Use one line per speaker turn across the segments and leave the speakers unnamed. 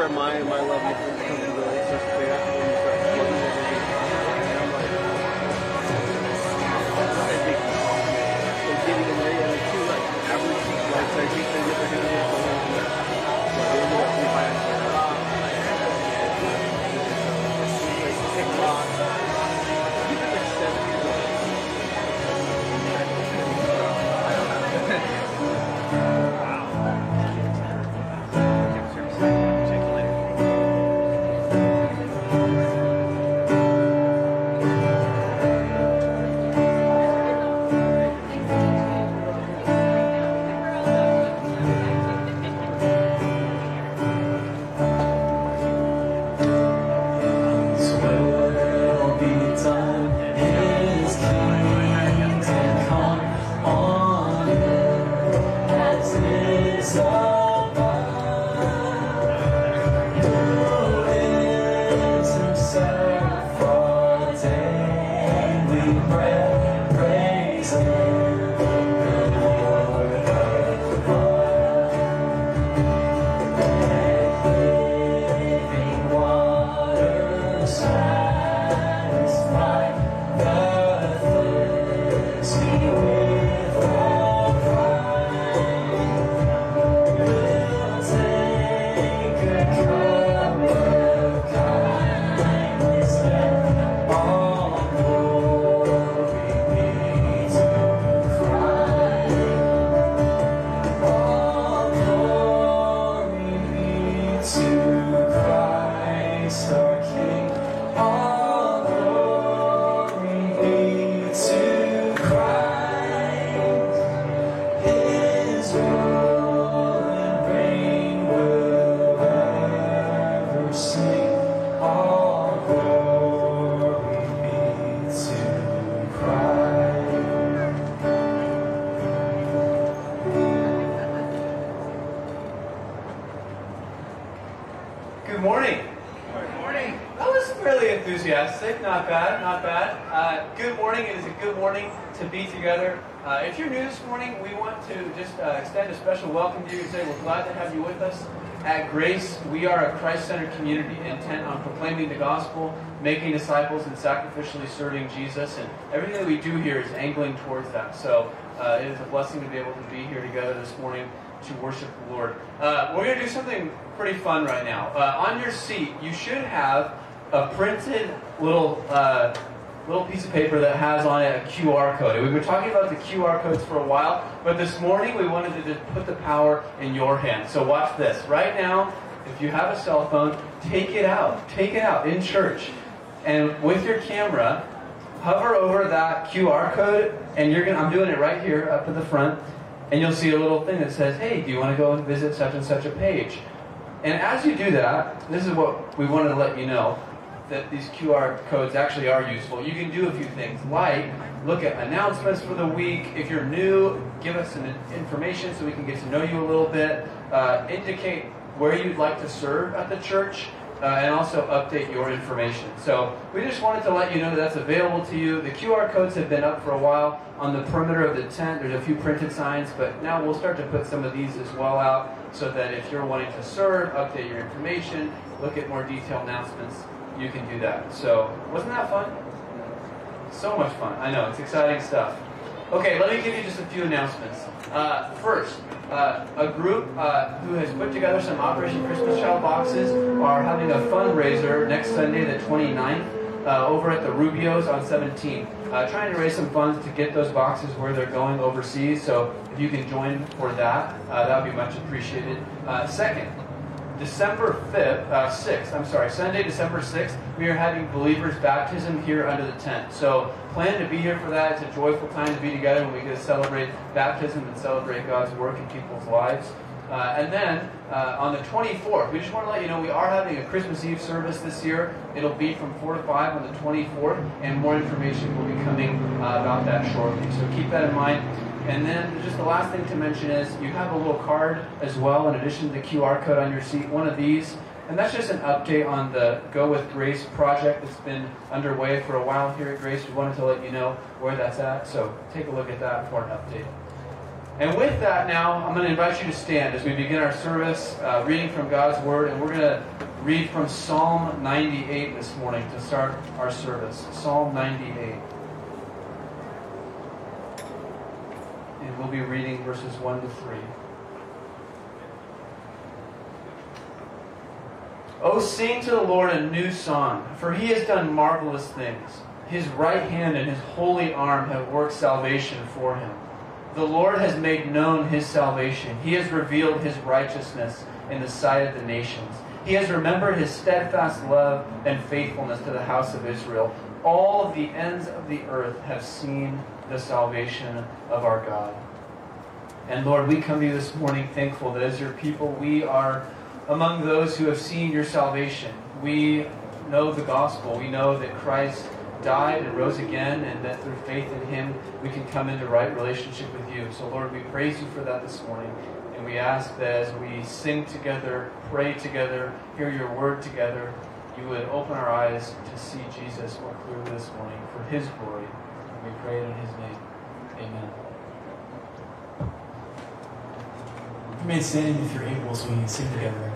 Where my my love
disciples, and sacrificially serving Jesus. And everything that we do here is angling towards that. So uh, it is a blessing to be able to be here together this morning to worship the Lord. Uh, we're going to do something pretty fun right now. Uh, on your seat, you should have a printed little uh, little piece of paper that has on it a QR code. We've been talking about the QR codes for a while, but this morning we wanted to just put the power in your hands. So watch this. Right now, if you have a cell phone, take it out. Take it out in church. And with your camera, hover over that QR code, and you're gonna. I'm doing it right here up at the front, and you'll see a little thing that says, "Hey, do you want to go and visit such and such a page?" And as you do that, this is what we wanted to let you know that these QR codes actually are useful. You can do a few things, like look at announcements for the week. If you're new, give us some information so we can get to know you a little bit. Uh, indicate where you'd like to serve at the church uh, and also update your information. So we just wanted to let you know that that's available to you. The QR codes have been up for a while on the perimeter of the tent. There's a few printed signs, but now we'll start to put some of these as well out so that if you're wanting to serve, update your information, look at more detailed announcements, you can do that. So wasn't that fun? So much fun. I know, it's exciting stuff. Okay, let me give you just a few announcements. Uh, first, uh, a group uh, who has put together some Operation Christmas Child boxes are having a fundraiser next Sunday, the 29th, uh, over at the Rubios on 17th. Uh, trying to raise some funds to get those boxes where they're going overseas. So if you can join for that, uh, that would be much appreciated. Uh, second, December 5th, uh, 6th, I'm sorry, Sunday, December 6th, we are having believers' baptism here under the tent. So plan to be here for that. It's a joyful time to be together when we get to celebrate baptism and celebrate God's work in people's lives. Uh, and then uh, on the 24th, we just want to let you know we are having a Christmas Eve service this year. It'll be from 4 to 5 on the 24th, and more information will be coming uh, about that shortly. So keep that in mind. And then just the last thing to mention is you have a little card as well, in addition to the QR code on your seat, one of these. And that's just an update on the Go with Grace project that's been underway for a while here at Grace. We wanted to let you know where that's at, so take a look at that for an update. And with that, now I'm going to invite you to stand as we begin our service, uh, reading from God's Word, and we're going to read from Psalm 98 this morning to start our service. Psalm 98. And we'll be reading verses 1 to 3. Oh, sing to the Lord a new song, for he has done marvelous things. His right hand and his holy arm have worked salvation for him. The Lord has made known his salvation. He has revealed his righteousness in the sight of the nations. He has remembered his steadfast love and faithfulness to the house of Israel. All of the ends of the earth have seen the salvation of our God. And Lord, we come to you this morning thankful that as your people, we are among those who have seen your salvation. We know the gospel. We know that Christ died and rose again, and that through faith in him, we can come into right relationship with you. So, Lord, we praise you for that this morning. And we ask that as we sing together, pray together, hear your word together, you would open our eyes to see Jesus more clearly this morning for his glory. We pray it in his name. Amen.
You Remain standing if you're able as we can sing together.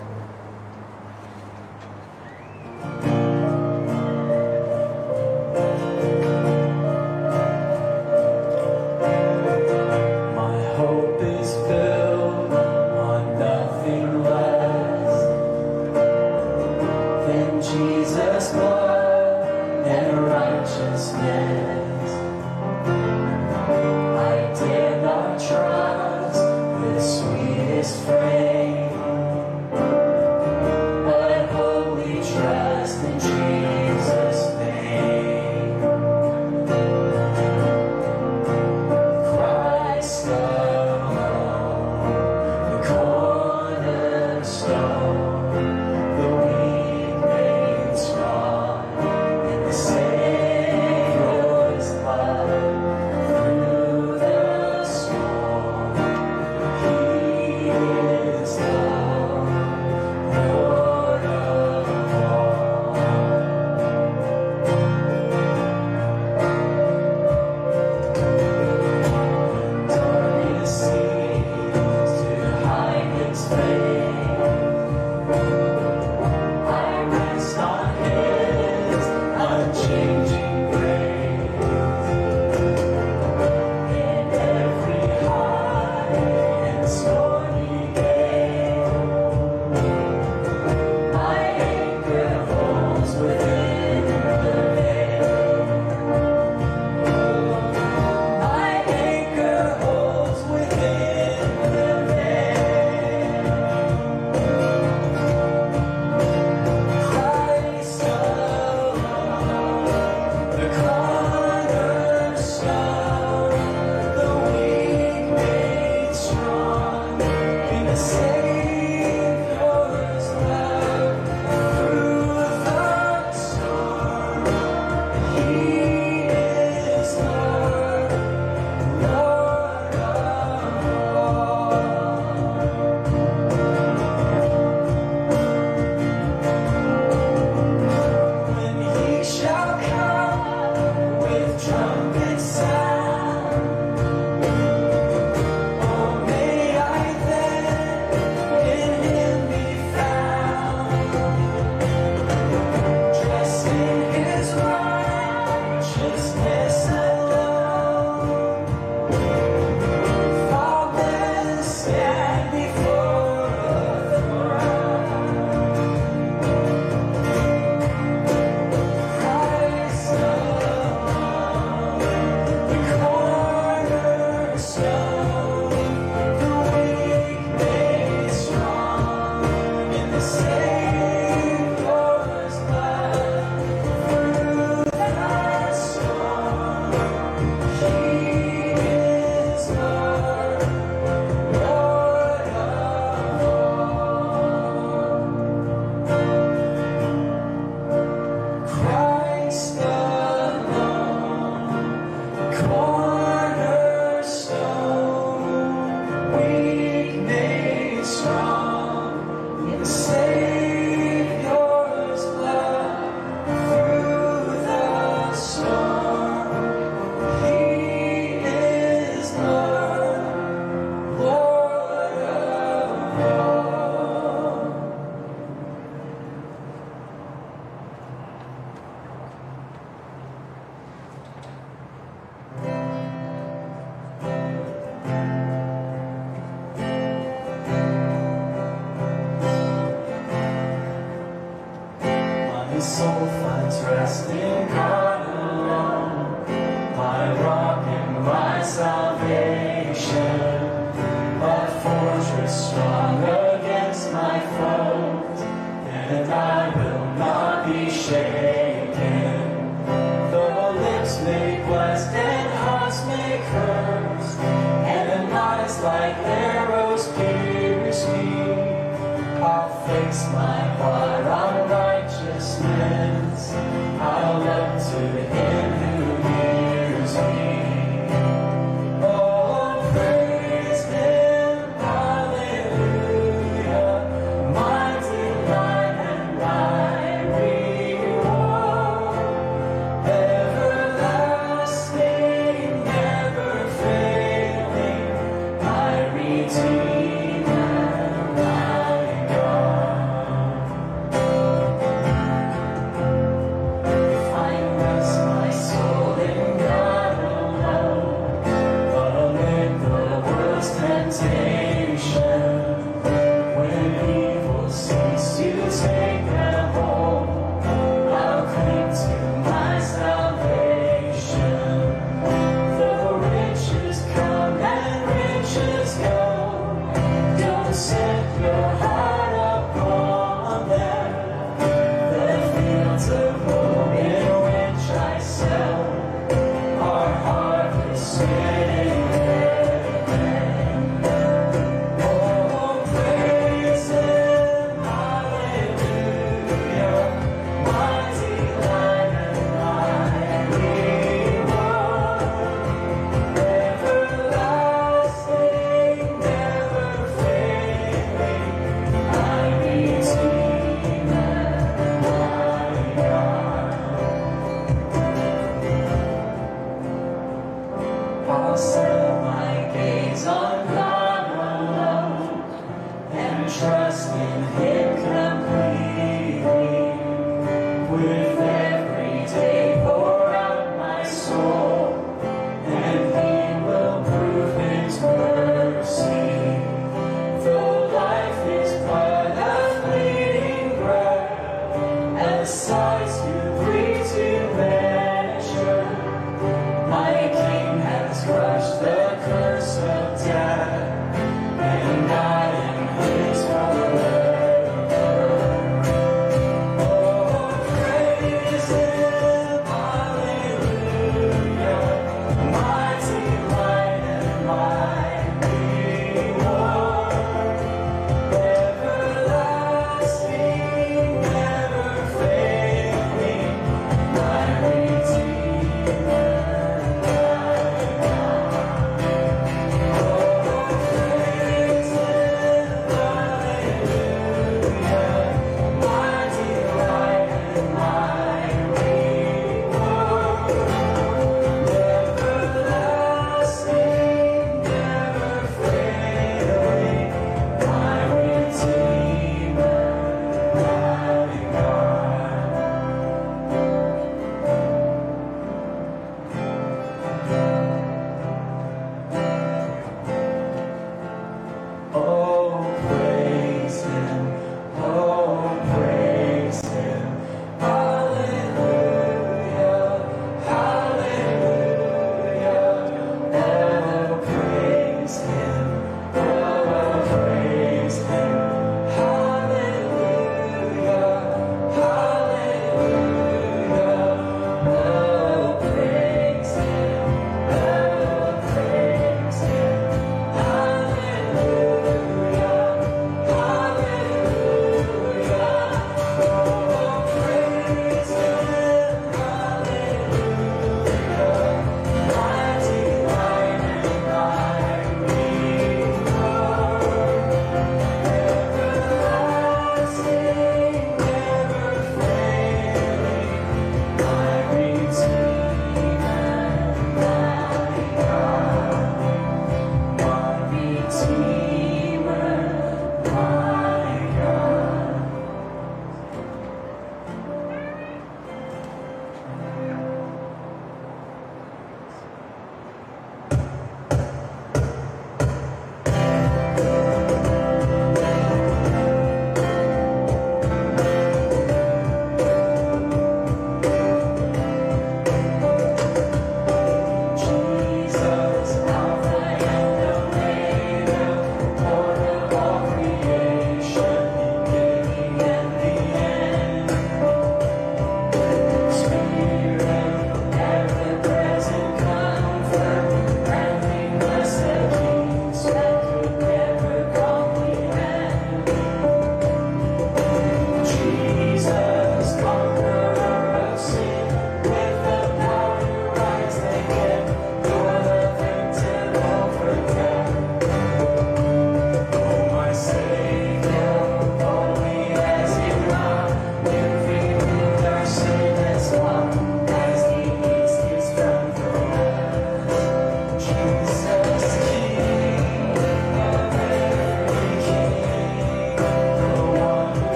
Like arrows pierce me, I'll fix my King has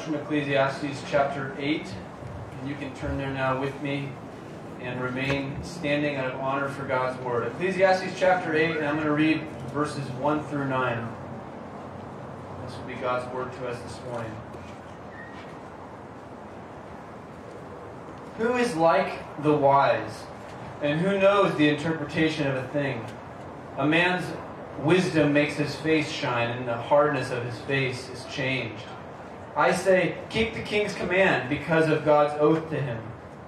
from Ecclesiastes chapter 8. And you can turn there now with me and remain standing out of honor for God's word. Ecclesiastes chapter 8, and I'm going to read verses 1 through 9. This will be God's word to us this morning. Who is like the wise, and who knows the interpretation of a thing? A man's wisdom makes his face shine, and the hardness of his face is changed. I say, keep the king's command because of God's oath to him.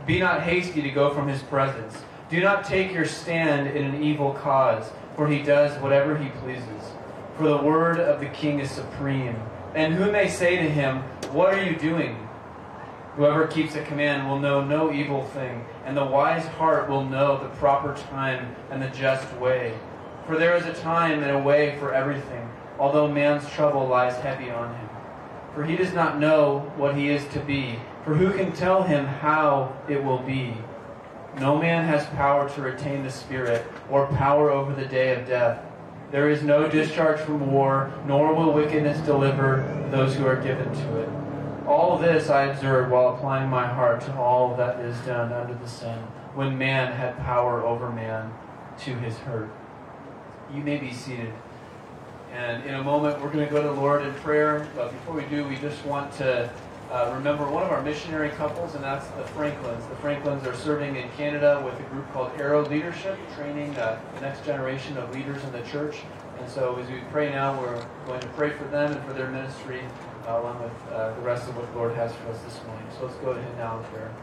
Be not hasty to go from his presence. Do not take your stand in an evil cause, for he does whatever he pleases. For the word of the king is supreme. And who may say to him, What are you doing? Whoever keeps a command will know no evil thing, and the wise heart will know the proper time and the just way. For there is a time and a way for everything, although man's trouble lies heavy on him. For he does not know what he is to be, for who can tell him how it will be? No man has power to retain the Spirit, or power over the day of death. There is no discharge from war, nor will wickedness deliver those who are given to it. All this I observed while applying my heart to all that is done under the sun, when man had power over man to his hurt. You may be seated. And in a moment, we're going to go to the Lord in prayer. But before we do, we just want to uh, remember one of our missionary couples, and that's the Franklins. The Franklins are serving in Canada with a group called Arrow Leadership, training uh, the next generation of leaders in the church. And so as we pray now, we're going to pray for them and for their ministry, uh, along with uh, the rest of what the Lord has for us this morning. So let's go ahead now in prayer.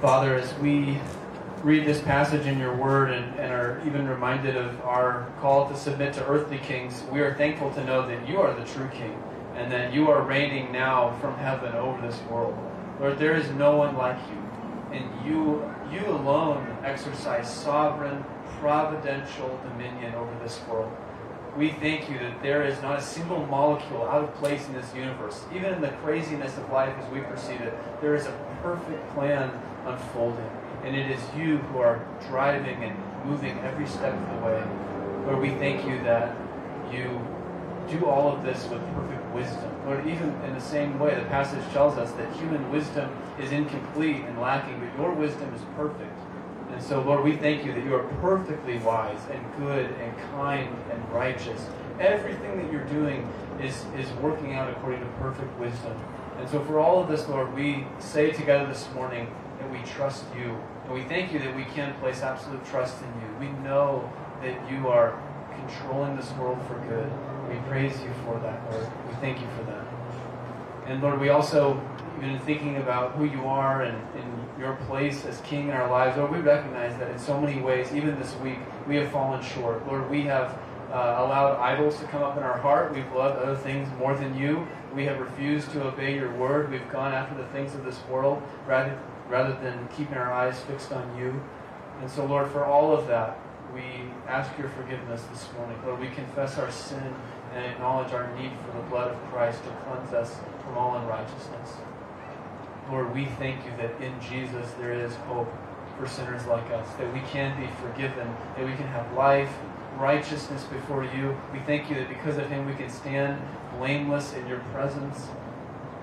Father, as we read this passage in your word and, and, are even reminded of our call to submit to earthly kings, we are thankful to know that you are the true king and that you are reigning now from heaven over this world. Lord, there is no one like you, and you, you alone exercise sovereign, providential dominion over this world. We thank you that there is not a single molecule out of place in this universe. Even in the craziness of life as we perceive it, there is a perfect plan unfolding. And it is you who are driving and moving every step of the way. Lord, we thank you that you do all of this with perfect wisdom. Lord, even in the same way, the passage tells us that human wisdom is incomplete and lacking, but your wisdom is perfect. And so, Lord, we thank you that you are perfectly wise and good and kind and righteous. Everything that you're doing is, is working out according to perfect wisdom. And so, for all of this, Lord, we say together this morning we trust you. And we thank you that we can place absolute trust in you. We know that you are controlling this world for good. We praise you for that, Lord. We thank you for that. And Lord, we also, even in thinking about who you are and, and your place as King in our lives, Lord, we recognize that in so many ways, even this week, we have fallen short. Lord, we have uh, allowed idols to come up in our heart. We've loved other things more than you. We have refused to obey your word. We've gone after the things of this world rather, rather than keeping our eyes fixed on you. And so, Lord, for all of that, we ask your forgiveness this morning. Lord, we confess our sin and acknowledge our need for the blood of Christ to cleanse us from all unrighteousness. Lord, we thank you that in Jesus there is hope for sinners like us, that we can be forgiven, that we can have life, righteousness before you. We thank you that because of him we can stand blameless in your presence.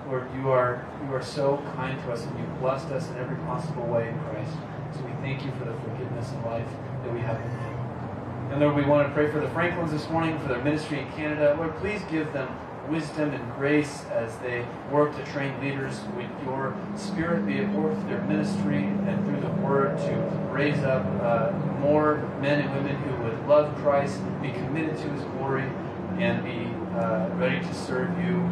Lord, you are you are so kind to us and you've blessed us in every possible way in Christ. So we thank you for the forgiveness and life that we have in you. And Lord, we want to pray for the Franklins this morning, for their ministry in Canada. Lord, please give them wisdom and grace as they work to train leaders. With your spirit be at work their ministry and through the word to raise up uh, more men and women who would love Christ, be committed to his glory, and be uh, ready to serve you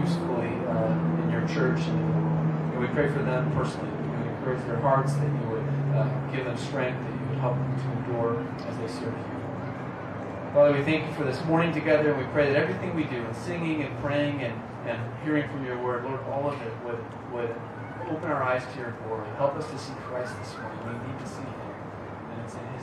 usefully uh, in your church. And we pray for them personally. We encourage their hearts that you would uh, give them strength, that you would help them to endure as they serve you. Father, we thank you for this morning together, and we pray that everything we do in singing and praying and, and hearing from your word, Lord, all of it would, would open our eyes to your glory. Help us to see Christ this morning. We need to see him. And it's in his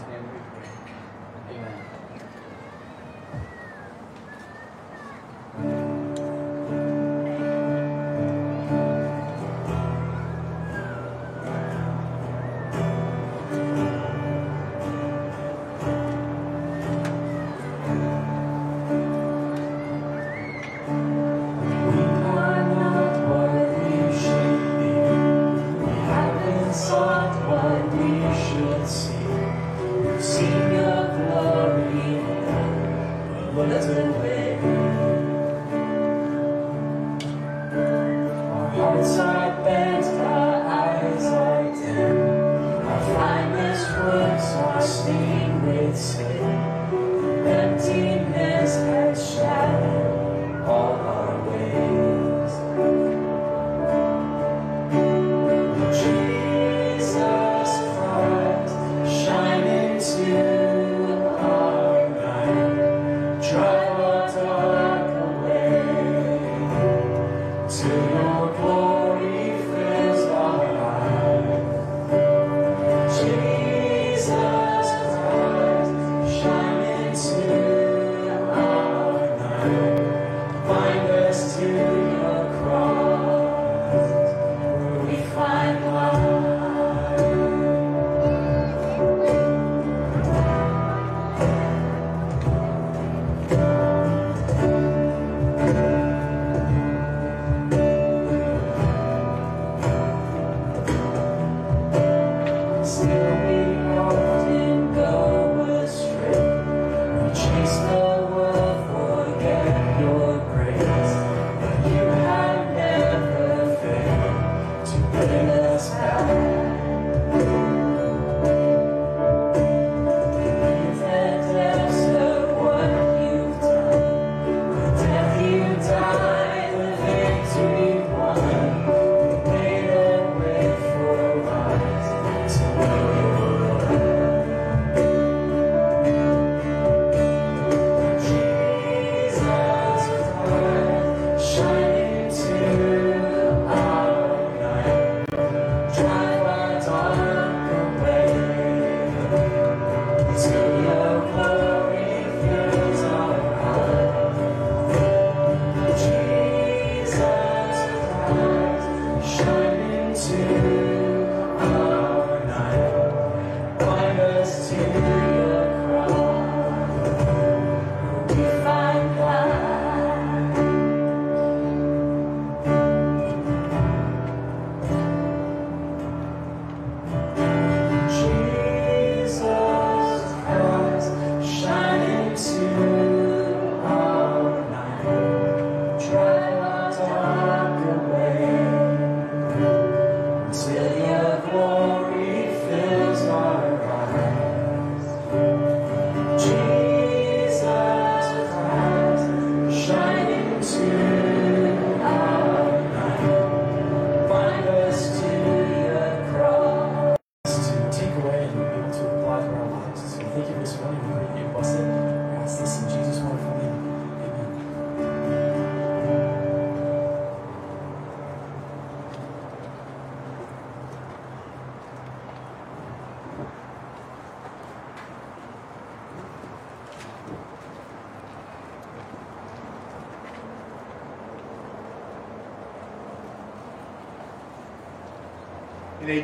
shine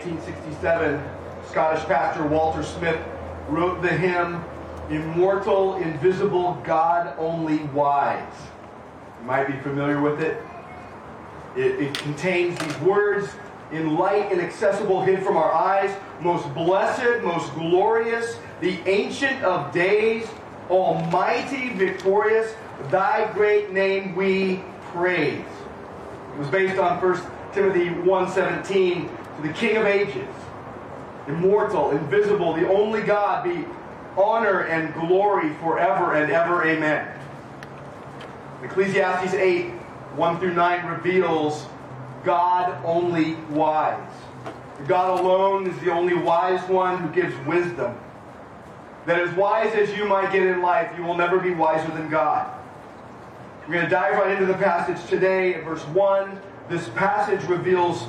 1867, Scottish pastor Walter Smith wrote the hymn, Immortal, Invisible, God Only Wise. You might be familiar with it. It, it contains these words in light and accessible, hid from our eyes, most blessed, most glorious, the ancient of days, almighty, victorious, thy great name we praise. It was based on 1 Timothy 1.17, to the King of ages, immortal, invisible, the only God, be honor and glory forever and ever. Amen. Ecclesiastes 8, 1 through 9 reveals God only wise. God alone is the only wise one who gives wisdom. That as wise as you might get in life, you will never be wiser than God. We're going to dive right into the passage today at verse 1. This passage reveals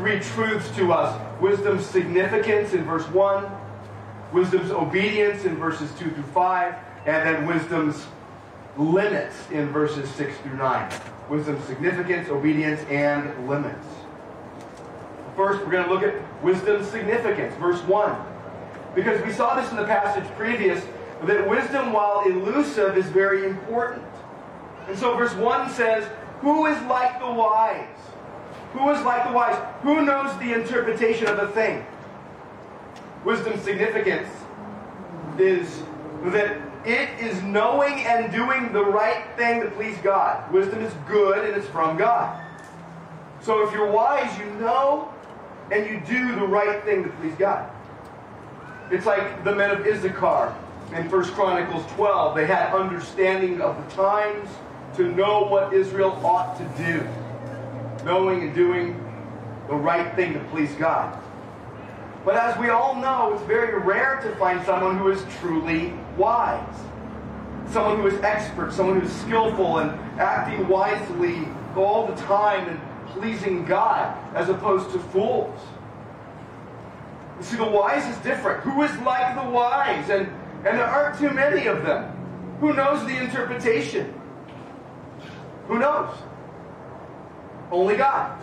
three truths to us wisdom's significance in verse 1, wisdom's obedience in verses 2 through 5, and then wisdom's limits in verses 6 through 9. Wisdom's significance, obedience, and limits. First, we're going to look at wisdom's significance, verse 1. Because we saw this in the passage previous, that wisdom, while elusive, is very important. And so verse 1 says, Who is like the wise? Who is like the wise? Who knows the interpretation of a thing? Wisdom's significance is that it is knowing and doing the right thing to please God. Wisdom is good and it's from God. So if you're wise, you know and you do the right thing to please God. It's like the men of Issachar in 1 Chronicles 12. They had understanding of the times to know what Israel ought to do, knowing and doing the right thing to please God. But as we all know, it's very rare to find someone who is truly wise. Someone who is expert, someone who's skillful and acting wisely all the time and pleasing God as opposed to fools. You see, the wise is different. Who is like the wise? And, and there aren't too many of them. Who knows the interpretation? Who knows? Only God.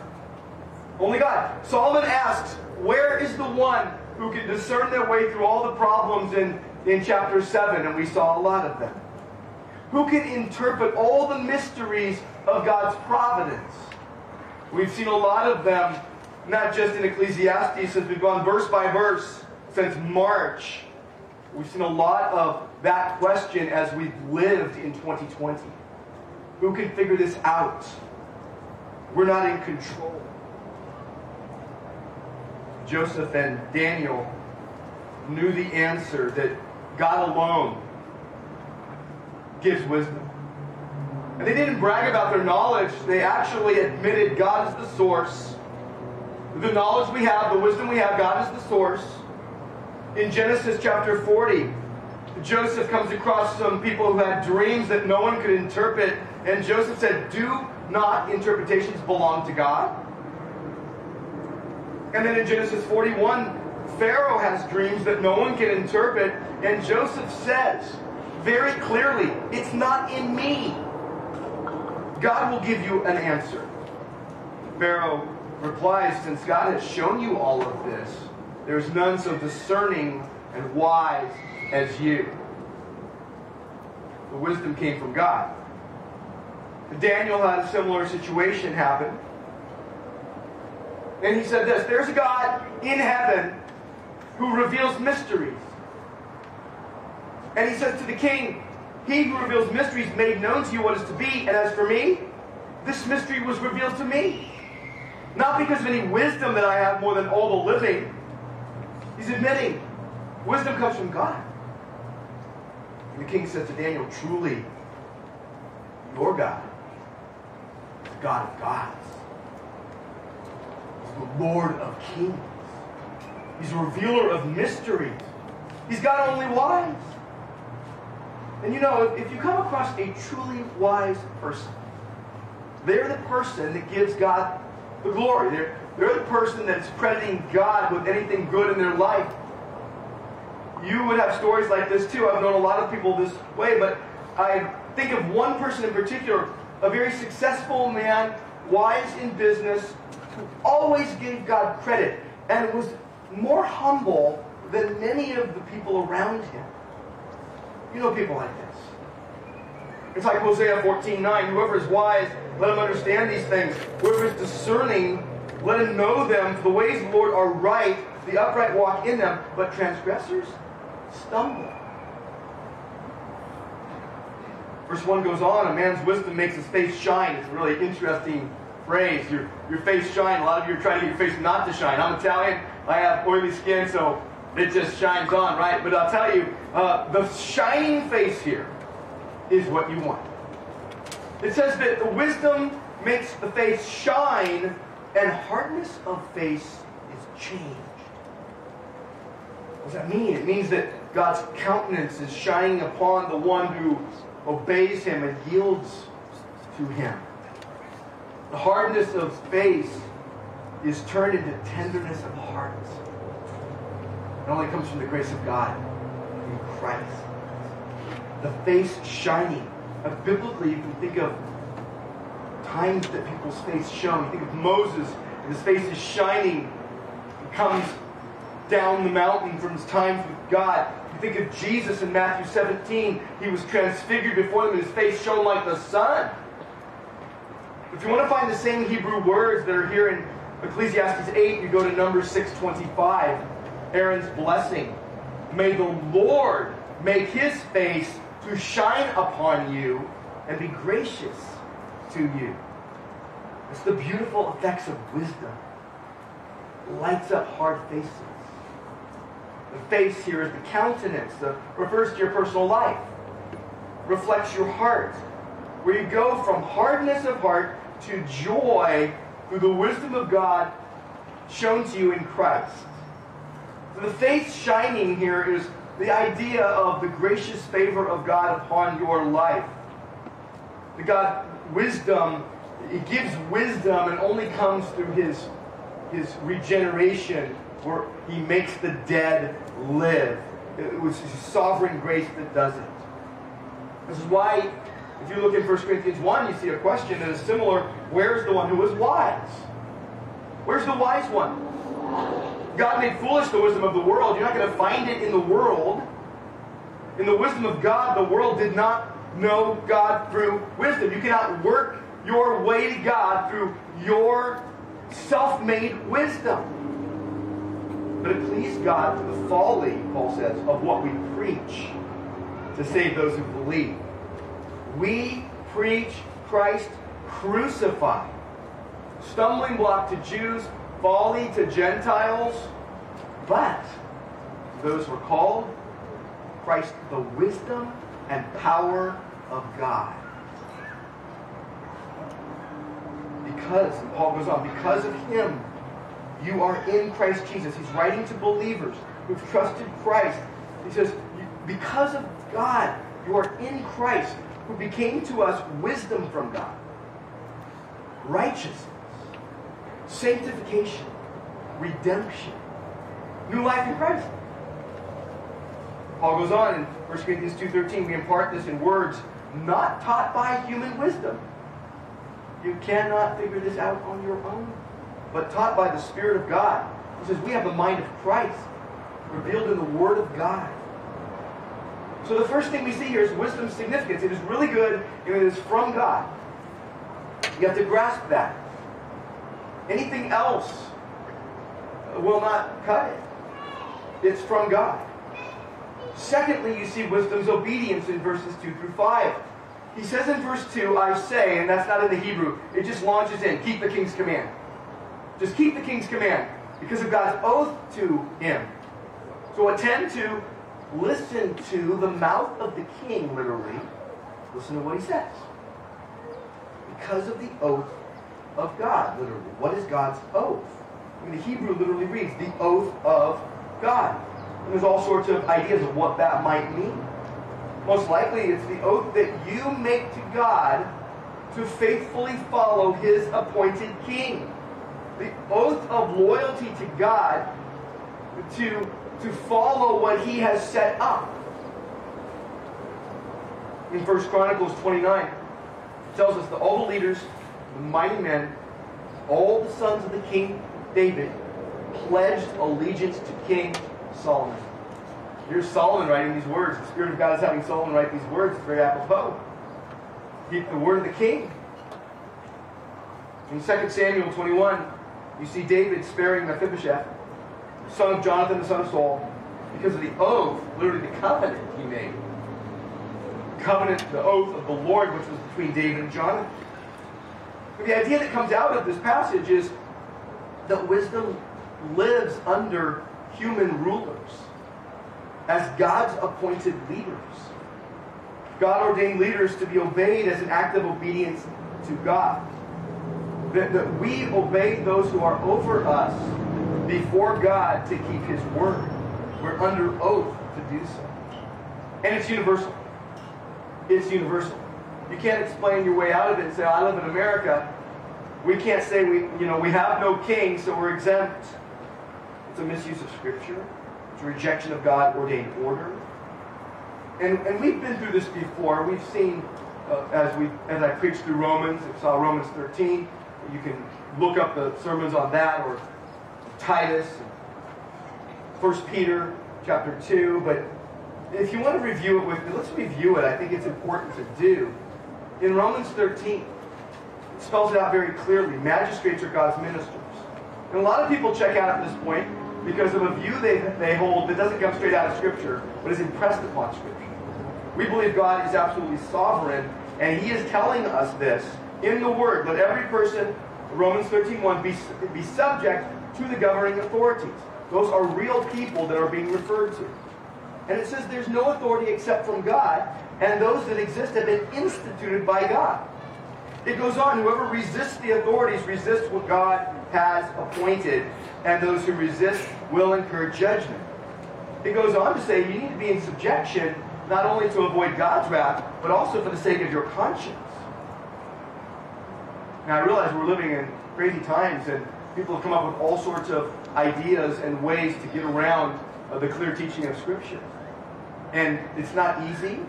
Only God. Solomon asks, where is the one who can discern their way through all the problems in, in chapter 7? And we saw a lot of them. Who can interpret all the mysteries of God's providence? We've seen a lot of them, not just in Ecclesiastes, since we've gone verse by verse since March. We've seen a lot of that question as we've lived in 2020. Who can figure this out? We're not in control. Joseph and Daniel knew the answer that God alone gives wisdom. And they didn't brag about their knowledge, they actually admitted God is the source. The knowledge we have, the wisdom we have, God is the source. In Genesis chapter 40, Joseph comes across some people who had dreams that no one could interpret, and Joseph said, Do not interpretations belong to God? And then in Genesis 41, Pharaoh has dreams that no one can interpret, and Joseph says very clearly, It's not in me. God will give you an answer. Pharaoh replies, Since God has shown you all of this, there's none so discerning and wise as you. The wisdom came from God. Daniel had a similar situation happen. And he said this There's a God in heaven who reveals mysteries. And he says to the king, He who reveals mysteries made known to you what is to be. And as for me, this mystery was revealed to me. Not because of any wisdom that I have more than all the living. He's admitting wisdom comes from God. And the king says to Daniel, Truly, your God the God of gods He's the Lord of kings. He's a revealer of mysteries. He's God only wise. And you know, if, if you come across a truly wise person, they're the person that gives God the glory. They're, they're the person that's crediting God with anything good in their life. You would have stories like this too. I've known a lot of people this way, but I think of one person in particular, a very successful man, wise in business, who always gave God credit and was more humble than many of the people around him. You know people like this. It's like Hosea 14 9. Whoever is wise, let him understand these things. Whoever is discerning, let him know them. For the ways of the Lord are right, the upright walk in them, but transgressors stumble. Verse 1 goes on, a man's wisdom makes his face shine. It's a really interesting phrase. Your, your face shine. A lot of you are trying to get your face not to shine. I'm Italian. I have oily skin, so it just shines on, right? But I'll tell you, uh, the shining face here is what you want. It says that the wisdom makes the face shine, and hardness of face is changed. What does that mean? It means that God's countenance is shining upon the one who obeys him and yields to him. The hardness of face is turned into tenderness of heart. It only comes from the grace of God in Christ. The face shining. Uh, biblically, you can think of times that people's face shone. You think of Moses, and his face is shining. He comes down the mountain from his times with God. Think of Jesus in Matthew 17. He was transfigured before them, and his face shone like the sun. If you want to find the same Hebrew words that are here in Ecclesiastes 8, you go to Numbers 625. Aaron's blessing. May the Lord make his face to shine upon you and be gracious to you. It's the beautiful effects of wisdom. Lights up hard faces. The face here is the countenance that refers to your personal life, reflects your heart, where you go from hardness of heart to joy through the wisdom of God shown to you in Christ. So the face shining here is the idea of the gracious favor of God upon your life. The God wisdom, He gives wisdom and only comes through his, his regeneration where he makes the dead live. It was his sovereign grace that does it. This is why, if you look in 1 Corinthians 1, you see a question that is similar. Where's the one who is wise? Where's the wise one? God made foolish the wisdom of the world. You're not going to find it in the world. In the wisdom of God, the world did not know God through wisdom. You cannot work your way to God through your self made wisdom. But it pleased God through the folly, Paul says, of what we preach to save those who believe. We preach Christ crucified, stumbling block to Jews, folly to Gentiles, but those who are called, Christ the wisdom and power of God. Because, Paul goes on, because of him, you are in Christ Jesus. He's writing to believers who've trusted Christ. He says, because of God, you are in Christ, who became to us wisdom from God, righteousness, sanctification, redemption, new life in Christ. Paul goes on in 1 Corinthians 2.13, we impart this in words not taught by human wisdom. You cannot figure this out on your own, but taught by the Spirit of God. He says we have the mind of Christ revealed in the Word of God. So the first thing we see here is wisdom's significance. It is really good and it is from God. You have to grasp that. Anything else will not cut it. It's from God. Secondly, you see wisdom's obedience in verses 2 through 5. He says in verse 2, I say, and that's not in the Hebrew, it just launches in, keep the king's command. Just keep the king's command because of God's oath to him. So attend to, listen to the mouth of the king, literally. Listen to what he says. Because of the oath of God, literally. What is God's oath? I mean, the Hebrew literally reads, the oath of God. And there's all sorts of ideas of what that might mean. Most likely, it's the oath that you make to God to faithfully follow his appointed king. The oath of loyalty to God to, to follow what he has set up. In 1 Chronicles 29, it tells us that all the leaders, the mighty men, all the sons of the king David pledged allegiance to King Solomon. Here's Solomon writing these words. The Spirit of God is having Solomon write these words. It's very apropos. The word of the king. In 2 Samuel 21, you see David sparing Mephibosheth, son of Jonathan, the son of Saul, because of the oath, literally the covenant he made. Covenant, the oath of the Lord, which was between David and Jonathan. But the idea that comes out of this passage is that wisdom lives under human rulers as God's appointed leaders. God ordained leaders to be obeyed as an act of obedience to God. That, that we obey those who are over us before God to keep His word. We're under oath to do so. And it's universal. It's universal. You can't explain your way out of it and say, I live in America. We can't say we, you know, we have no king, so we're exempt. It's a misuse of Scripture. It's a rejection of God ordained order. And, and we've been through this before. We've seen, uh, as we as I preached through Romans, I saw Romans 13. You can look up the sermons on that or Titus, First Peter chapter 2. But if you want to review it with me, let's review it. I think it's important to do. In Romans 13, it spells it out very clearly. Magistrates are God's ministers. And a lot of people check out at this point because of a view they, they hold that doesn't come straight out of Scripture, but is impressed upon Scripture. We believe God is absolutely sovereign, and He is telling us this in the Word. Let every person Romans 13:1, be, be subject to the governing authorities. Those are real people that are being referred to. And it says there's no authority except from God, and those that exist have been instituted by God. It goes on, whoever resists the authorities resists what God has appointed, and those who resist will incur judgment. It goes on to say you need to be in subjection not only to avoid God's wrath, but also for the sake of your conscience. Now, I realize we're living in crazy times, and people have come up with all sorts of ideas and ways to get around uh, the clear teaching of Scripture. And it's not easy.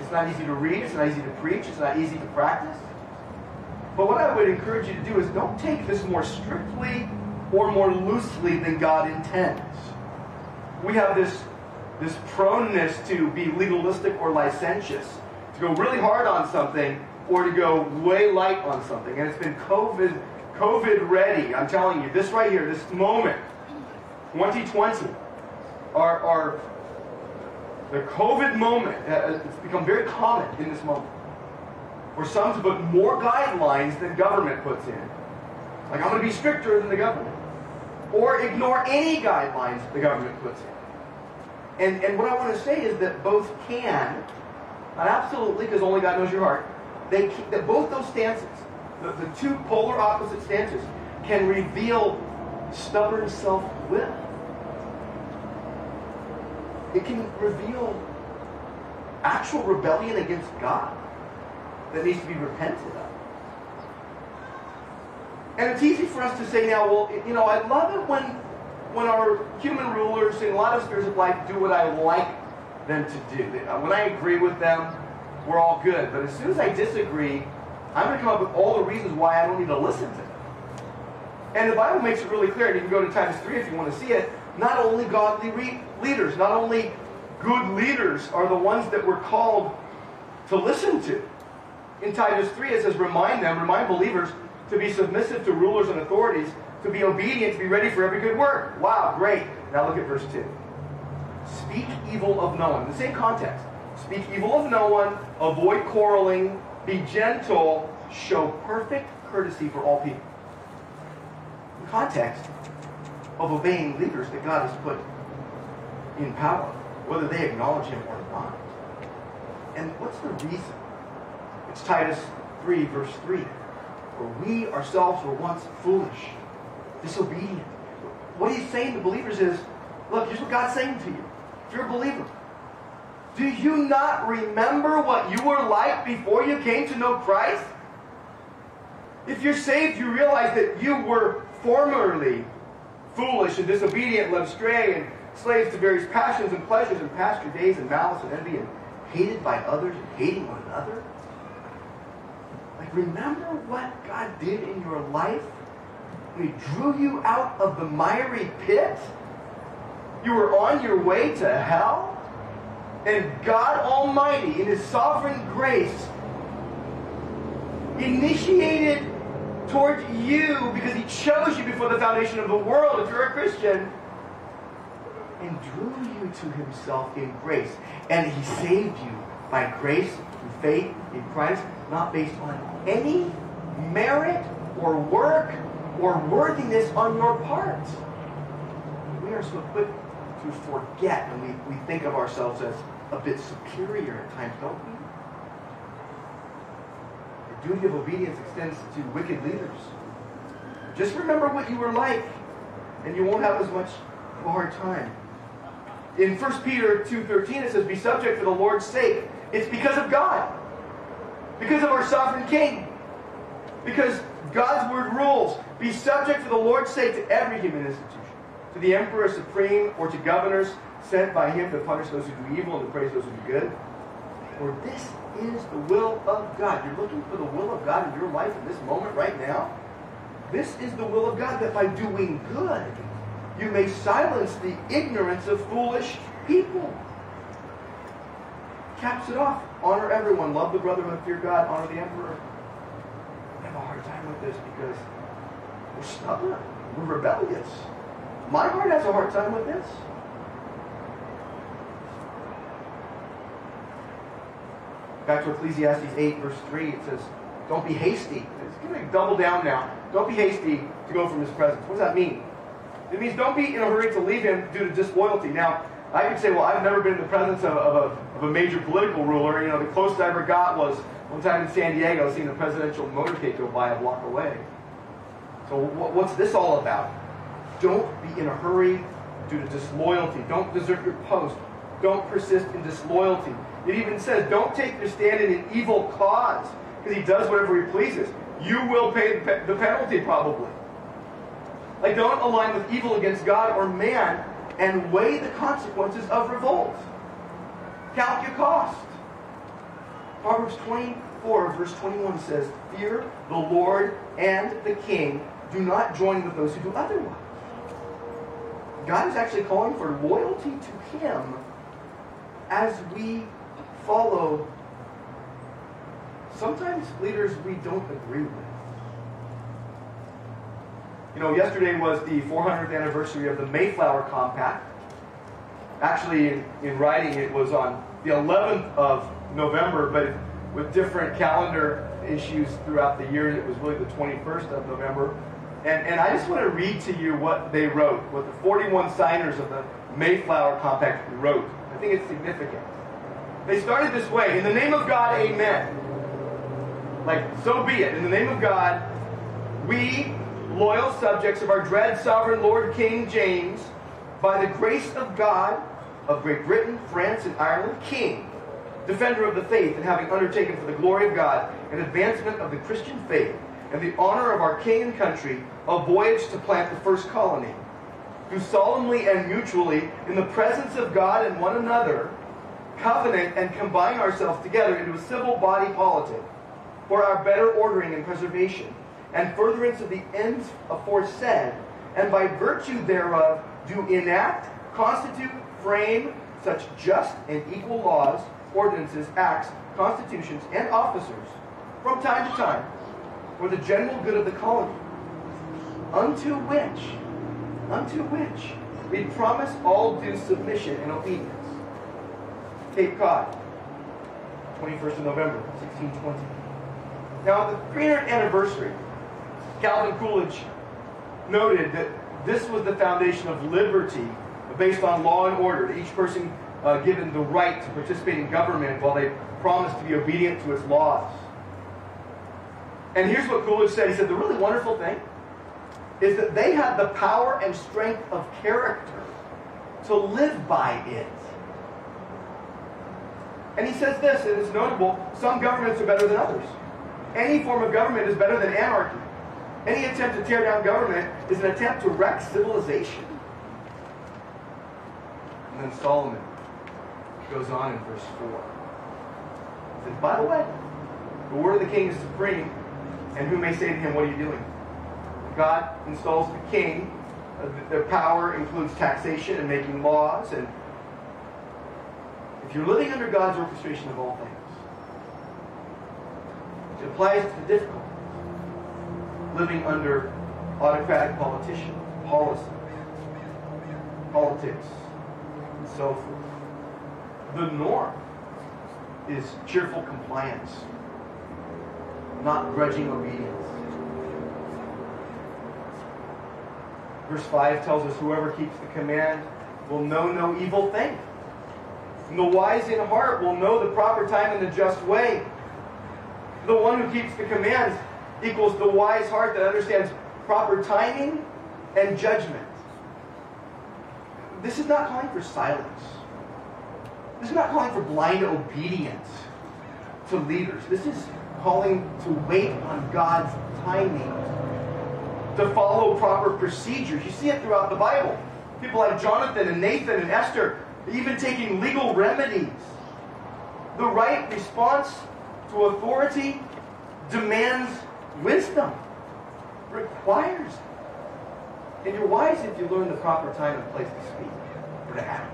It's not easy to read. It's not easy to preach. It's not easy to practice. But what I would encourage you to do is don't take this more strictly or more loosely than God intends. We have this, this proneness to be legalistic or licentious, to go really hard on something or to go way light on something. And it's been COVID, COVID ready. I'm telling you, this right here, this moment, 2020, our, our the COVID moment, uh, it's become very common in this moment. For some to put more guidelines than government puts in. Like, I'm going to be stricter than the government. Or ignore any guidelines the government puts in. And, and what I want to say is that both can, not absolutely, because only God knows your heart, they both those stances, the, the two polar opposite stances, can reveal stubborn self-will. It can reveal actual rebellion against God that needs to be repented of. And it's easy for us to say now, well, you know, I love it when when our human rulers in a lot of spheres of life do what I like them to do. When I agree with them, we're all good. But as soon as I disagree, I'm going to come up with all the reasons why I don't need to listen to them. And the Bible makes it really clear, and you can go to Titus 3 if you want to see it. Not only godly re- leaders, not only good leaders are the ones that we're called to listen to. In Titus 3, it says, remind them, remind believers to be submissive to rulers and authorities, to be obedient, to be ready for every good work. Wow, great. Now look at verse 2. Speak evil of no one. The same context. Speak evil of no one, avoid quarreling, be gentle, show perfect courtesy for all people. In context of obeying leaders that God has put in power, whether they acknowledge him or not. And what's the reason? It's Titus 3, verse 3. For we ourselves were once foolish, disobedient. What he's saying to believers is, look, here's what God's saying to you. If you're a believer, do you not remember what you were like before you came to know Christ? If you're saved, you realize that you were formerly foolish and disobedient, led astray, and slaves to various passions and pleasures, and passed your days in malice and envy, and hated by others, and hating one another. Like, remember what God did in your life He drew you out of the miry pit? You were on your way to hell? And God Almighty, in His sovereign grace, initiated towards you because He chose you before the foundation of the world, if you're a Christian, and drew you to Himself in grace. And He saved you by grace through faith in Christ, not based on any merit or work or worthiness on your part. We are so quick to forget and we, we think of ourselves as a bit superior at times, don't we? The duty of obedience extends to wicked leaders. Just remember what you were like, and you won't have as much of a hard time. In 1 Peter 2.13 it says, Be subject for the Lord's sake. It's because of God. Because of our sovereign King. Because God's word rules. Be subject for the Lord's sake to every human institution. To the emperor supreme or to governors sent by him to punish those who do evil and to praise those who do good. For this is the will of God. You're looking for the will of God in your life in this moment right now? This is the will of God that by doing good, you may silence the ignorance of foolish people. Caps it off. Honor everyone. Love the brotherhood. Fear God. Honor the emperor. I have a hard time with this because we're stubborn. We're rebellious. My heart has a hard time with this. Back to Ecclesiastes 8, verse 3, it says, Don't be hasty. It's going to double down now. Don't be hasty to go from his presence. What does that mean? It means don't be in a hurry to leave him due to disloyalty. Now, I could say, well, I've never been in the presence of, of, a, of a major political ruler. You know, the closest I ever got was one time in San Diego, seeing the presidential motorcade go by a block away. So, what, what's this all about? Don't be in a hurry due to disloyalty. Don't desert your post. Don't persist in disloyalty. It even says, don't take your stand in an evil cause, because he does whatever he pleases. You will pay the, penalty, probably. Like, don't align with evil against God or man and weigh the consequences of revolt. Count your cost. Proverbs 24, verse 21 says, Fear the Lord and the king. Do not join with those who do otherwise. God is actually calling for loyalty to him as we follow sometimes leaders we don't agree with. You know, yesterday was the 400th anniversary of the Mayflower Compact. Actually, in, in writing, it was on the 11th of November, but with different calendar issues throughout the year, it was really the 21st of November. And, and I just want to read to you what they wrote, what the 41 signers of the Mayflower Compact wrote. I think it's significant. They started this way In the name of God, amen. Like, so be it. In the name of God, we, loyal subjects of our dread sovereign Lord King James, by the grace of God, of Great Britain, France, and Ireland, King, defender of the faith, and having undertaken for the glory of God an advancement of the Christian faith, and the honor of our king and country, a voyage to plant the first colony, do solemnly and mutually, in the presence of God and one another, covenant and combine ourselves together into a civil body politic for our better ordering and preservation, and furtherance of the ends aforesaid, and by virtue thereof do enact, constitute, frame such just and equal laws, ordinances, acts, constitutions, and officers from time to time for the general good of the colony, unto which, unto which we promise all due submission and obedience. Cape Cod, 21st of November, 1620. Now, on the 300th anniversary, Calvin Coolidge noted that this was the foundation of liberty based on law and order, each person uh, given the right to participate in government while they promised to be obedient to its laws. And here's what Coolidge said. He said, the really wonderful thing is that they had the power and strength of character to live by it. And he says this, and it's notable some governments are better than others. Any form of government is better than anarchy. Any attempt to tear down government is an attempt to wreck civilization. And then Solomon goes on in verse 4. He says, By the way, the word of the king is supreme, and who may say to him, What are you doing? God installs the king. Uh, their power includes taxation and making laws. And you're living under God's orchestration of all things, it applies to the difficult. Living under autocratic politician, policy, politics, and so forth. The norm is cheerful compliance, not grudging obedience. Verse 5 tells us whoever keeps the command will know no evil thing. And the wise in heart will know the proper time and the just way. The one who keeps the commands equals the wise heart that understands proper timing and judgment. This is not calling for silence. This is not calling for blind obedience to leaders. This is calling to wait on God's timing, to follow proper procedures. You see it throughout the Bible. People like Jonathan and Nathan and Esther, even taking legal remedies. The right response to authority demands wisdom, requires it. And you're wise if you learn the proper time and place to speak or to act.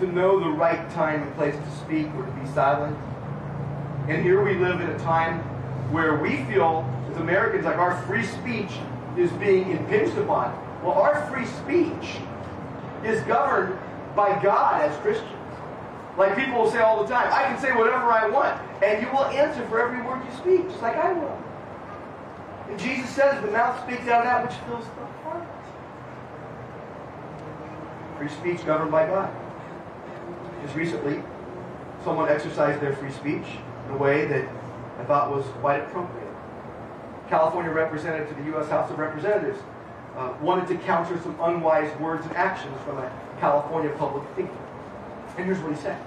To know the right time and place to speak or to be silent. And here we live in a time where we feel, as Americans, like our free speech is being impinged upon. Well, our free speech is governed by God as Christians. Like people will say all the time, I can say whatever I want. And you will answer for every word you speak, just like I will. And Jesus says the mouth speaks out of that which fills the heart. Free speech governed by God. Just recently, someone exercised their free speech in a way that I thought was quite appropriate. California representative to the U.S. House of Representatives uh, wanted to counter some unwise words and actions from a California public thinker. And here's what he said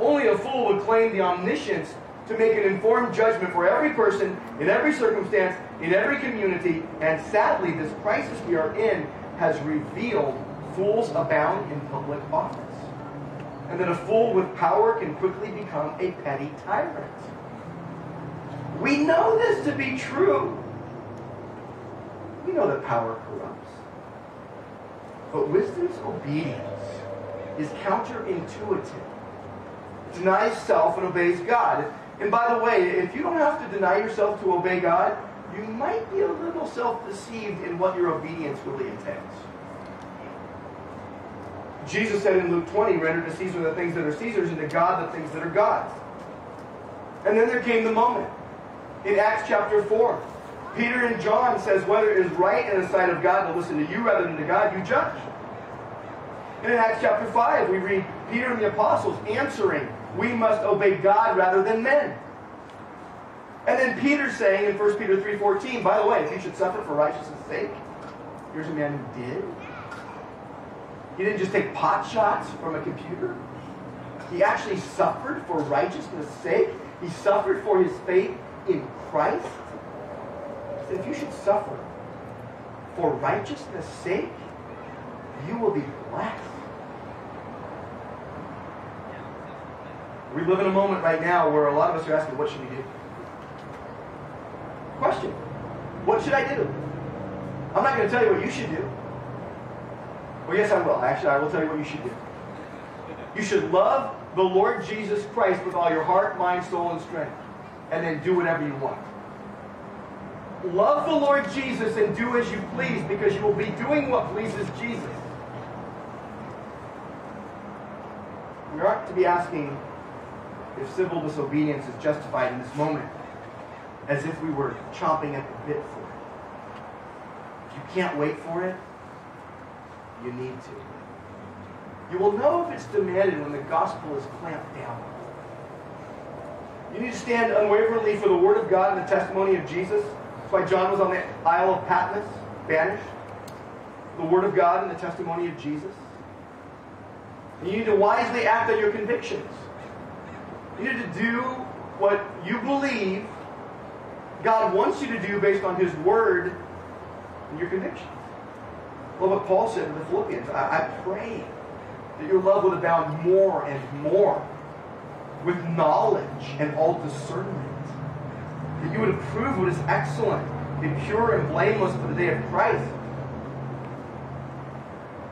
Only a fool would claim the omniscience to make an informed judgment for every person, in every circumstance, in every community, and sadly, this crisis we are in has revealed fools abound in public office. And that a fool with power can quickly become a petty tyrant. We know this to be true. We know that power corrupts. But wisdom's obedience is counterintuitive. It denies self and obeys God. And by the way, if you don't have to deny yourself to obey God, you might be a little self deceived in what your obedience really entails. Jesus said in Luke 20, render to Caesar the things that are Caesar's and to God the things that are God's. And then there came the moment. In Acts chapter 4, Peter and John says whether it is right in the sight of God to listen to you rather than to God, you judge. And in Acts chapter 5, we read Peter and the apostles answering, we must obey God rather than men. And then Peter saying in 1 Peter 3.14, by the way, if you should suffer for righteousness' sake, here's a man who did. He didn't just take pot shots from a computer. He actually suffered for righteousness' sake. He suffered for his faith in Christ. If you should suffer for righteousness' sake, you will be blessed. We live in a moment right now where a lot of us are asking, what should we do? Question. What should I do? I'm not going to tell you what you should do. Well, yes, I will. Actually, I will tell you what you should do. You should love the Lord Jesus Christ with all your heart, mind, soul, and strength, and then do whatever you want. Love the Lord Jesus and do as you please because you will be doing what pleases Jesus. We aren't to be asking if civil disobedience is justified in this moment as if we were chomping at the bit for it. If you can't wait for it, you need to. You will know if it's demanded when the gospel is clamped down. You need to stand unwaveringly for the word of God and the testimony of Jesus. Why John was on the Isle of Patmos, banished. The word of God and the testimony of Jesus. You need to wisely act on your convictions. You need to do what you believe God wants you to do based on His Word and your convictions. Well, what Paul said to the Philippians, I, I pray that your love would abound more and more with knowledge and all discernment. That you would approve what is excellent, be pure and blameless for the day of Christ.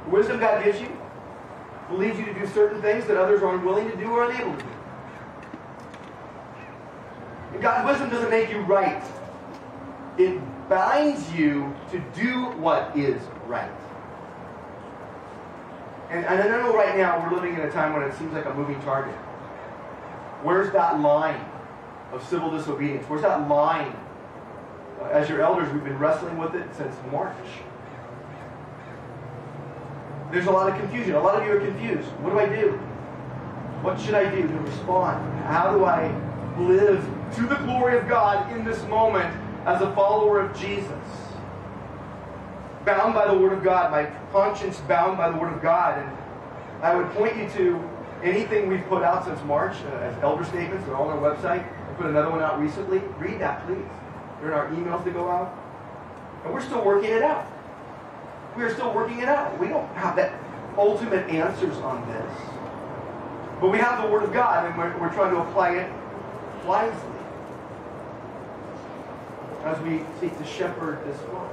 The wisdom God gives you will lead you to do certain things that others are unwilling to do or unable to do. And God's wisdom doesn't make you right. It binds you to do what is right. And, and I know right now we're living in a time when it seems like a moving target. Where's that line of civil disobedience? Where's that line? Uh, as your elders, we've been wrestling with it since March. There's a lot of confusion. A lot of you are confused. What do I do? What should I do to respond? How do I live to the glory of God in this moment as a follower of Jesus? Bound by the Word of God, my conscience bound by the Word of God. And I would point you to anything we've put out since March uh, as elder statements. They're on our website. Put another one out recently. Read that, please. They're in our emails that go out. And we're still working it out. We are still working it out. We don't have that ultimate answers on this. But we have the Word of God, and we're, we're trying to apply it wisely as we seek to shepherd this flock.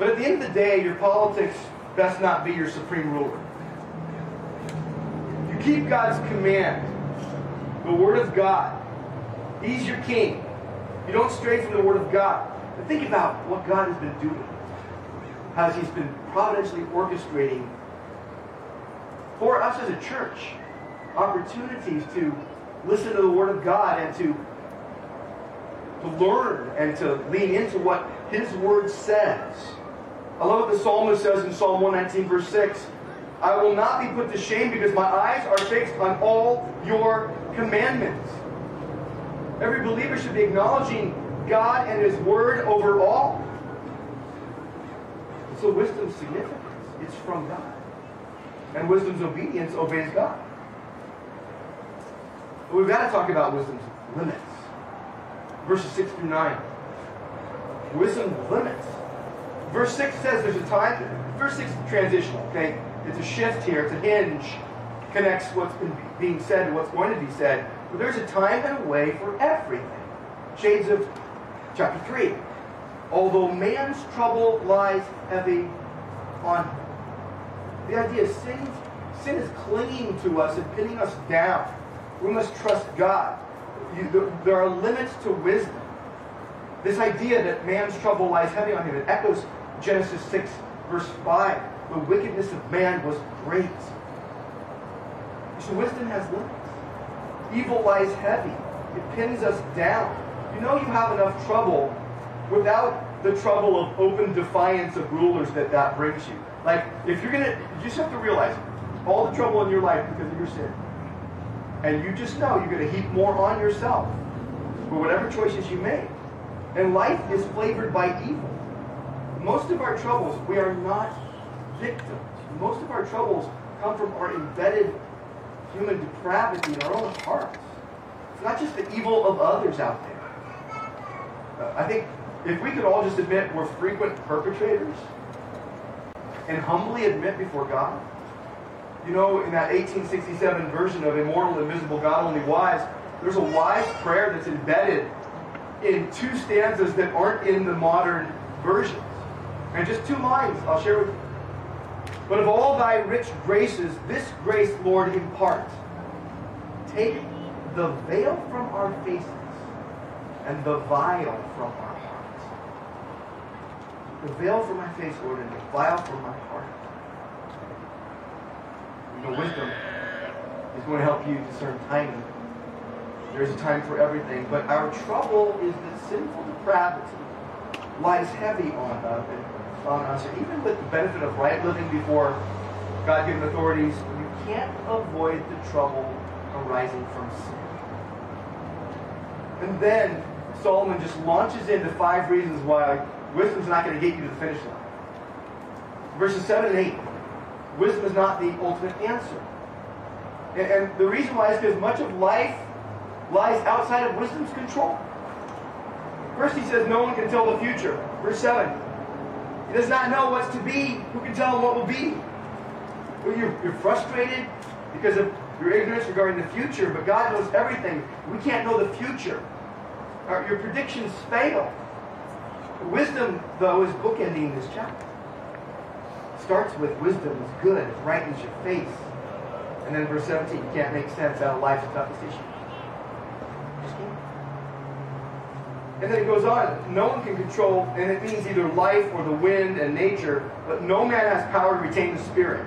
But at the end of the day, your politics best not be your supreme ruler. You keep God's command, the Word of God. He's your king. You don't stray from the Word of God. But think about what God has been doing. How He's been providentially orchestrating for us as a church opportunities to listen to the Word of God and to, to learn and to lean into what His Word says. I love what the psalmist says in Psalm 119, verse 6. I will not be put to shame because my eyes are fixed on all your commandments. Every believer should be acknowledging God and His Word over all. So wisdom's significance. It's from God. And wisdom's obedience obeys God. But we've got to talk about wisdom's limits. Verses 6 through 9. Wisdom's limits. Verse 6 says there's a time. Verse 6 is transitional, okay? It's a shift here. It's a hinge. Connects what's been being said to what's going to be said. But there's a time and a way for everything. Shades of chapter 3. Although man's trouble lies heavy on him. The idea is sin, sin is clinging to us and pinning us down. We must trust God. You, there are limits to wisdom. This idea that man's trouble lies heavy on him, it echoes Genesis 6, verse 5. The wickedness of man was great. So wisdom has limits. Evil lies heavy. It pins us down. You know you have enough trouble without the trouble of open defiance of rulers that that brings you. Like, if you're going to, you just have to realize all the trouble in your life because of your sin. And you just know you're going to heap more on yourself for whatever choices you make. And life is flavored by evil. Most of our troubles, we are not victims. Most of our troubles come from our embedded human depravity in our own hearts. It's not just the evil of others out there. Uh, I think if we could all just admit we're frequent perpetrators and humbly admit before God, you know, in that 1867 version of Immortal, Invisible, God Only Wise, there's a wise prayer that's embedded in two stanzas that aren't in the modern versions. And just two lines I'll share with you. But of all thy rich graces, this grace, Lord, impart. Take the veil from our faces and the vial from our hearts. The veil from my face, Lord, and the vial from my heart. You know, wisdom is going to help you discern timing. There's a time for everything, but our trouble is that sinful depravity lies heavy on us, on even with the benefit of right living before God-given authorities, you can't avoid the trouble arising from sin. And then Solomon just launches into five reasons why wisdom's not going to get you to the finish line. Verses 7 and 8. Wisdom is not the ultimate answer. And, and the reason why is because much of life lies outside of wisdom's control. First, he says no one can tell the future. Verse 7. Does not know what's to be. Who can tell him what will be? Well, you're, you're frustrated because of your ignorance regarding the future, but God knows everything. We can't know the future. Our, your predictions fail. Wisdom, though, is bookending this chapter. Starts with wisdom is good, it brightens your face. And then verse 17, you can't make sense out of life's toughest issue. And then it goes on, no one can control, and it means either life or the wind and nature, but no man has power to retain the spirit.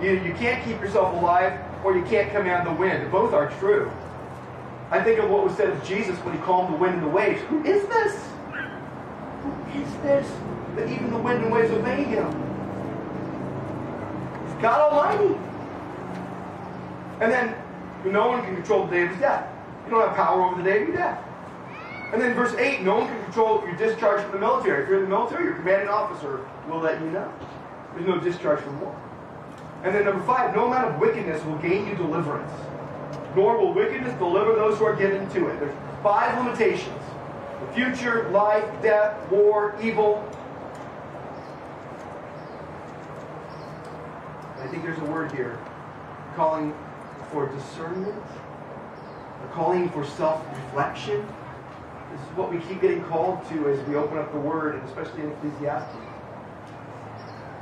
You, you can't keep yourself alive, or you can't command the wind. Both are true. I think of what was said of Jesus when he calmed the wind and the waves. Who is this? Who is this? That even the wind and waves obey him. It's God Almighty. And then no one can control the day of his death. You don't have power over the day of your death. And then verse 8, no one can control your discharge from the military. If you're in the military, your commanding officer will let you know. There's no discharge from war. And then number 5, no amount of wickedness will gain you deliverance. Nor will wickedness deliver those who are given to it. There's five limitations. The future, life, death, war, evil. I think there's a word here calling for discernment, calling for self-reflection. This is what we keep getting called to as we open up the Word, and especially in Ecclesiastes.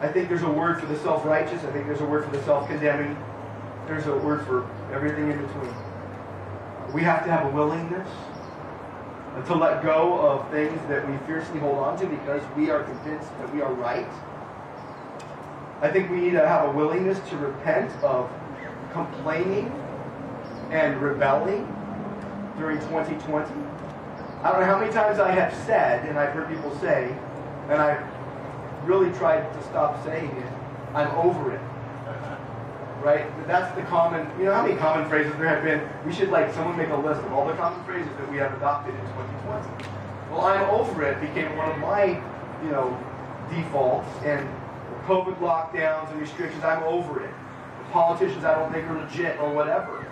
I think there's a word for the self-righteous. I think there's a word for the self-condemning. There's a word for everything in between. We have to have a willingness to let go of things that we fiercely hold on to because we are convinced that we are right. I think we need to have a willingness to repent of complaining and rebelling during 2020. I don't know how many times I have said, and I've heard people say, and I've really tried to stop saying it, I'm over it. Right? That's the common, you know how many common phrases there have been? We should like someone make a list of all the common phrases that we have adopted in 2020. Well, I'm over it became one of my, you know, defaults and COVID lockdowns and restrictions, I'm over it. The politicians I don't think are legit or whatever.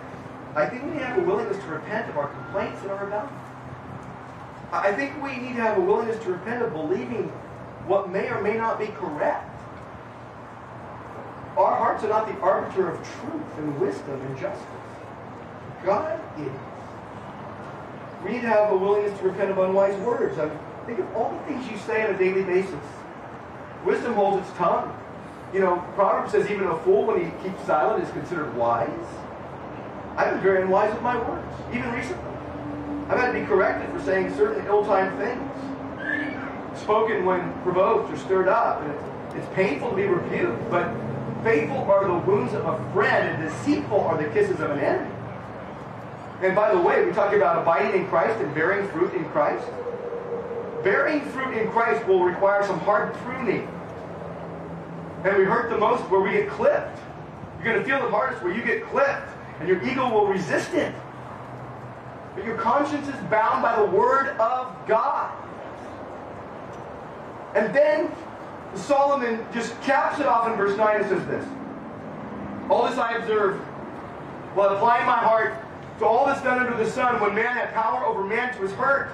I think we have a willingness to repent of our complaints and our rebellion. I think we need to have a willingness to repent of believing what may or may not be correct. Our hearts are not the arbiter of truth and wisdom and justice. God is. We need to have a willingness to repent of unwise words. I think of all the things you say on a daily basis. Wisdom holds its tongue. You know, Proverbs says even a fool, when he keeps silent, is considered wise. I've been very unwise with my words, even recently. I've had to be corrected for saying certain ill-timed things. Spoken when provoked or stirred up. And it's, it's painful to be rebuked, but faithful are the wounds of a friend, and deceitful are the kisses of an enemy. And by the way, we talk about abiding in Christ and bearing fruit in Christ. Bearing fruit in Christ will require some hard pruning. And we hurt the most where we get clipped. You're going to feel the hardest where you get clipped, and your ego will resist it. But your conscience is bound by the Word of God. And then Solomon just caps it off in verse 9 and says this All this I observe, while applying my heart to all that's done under the sun, when man had power over man to his hurt.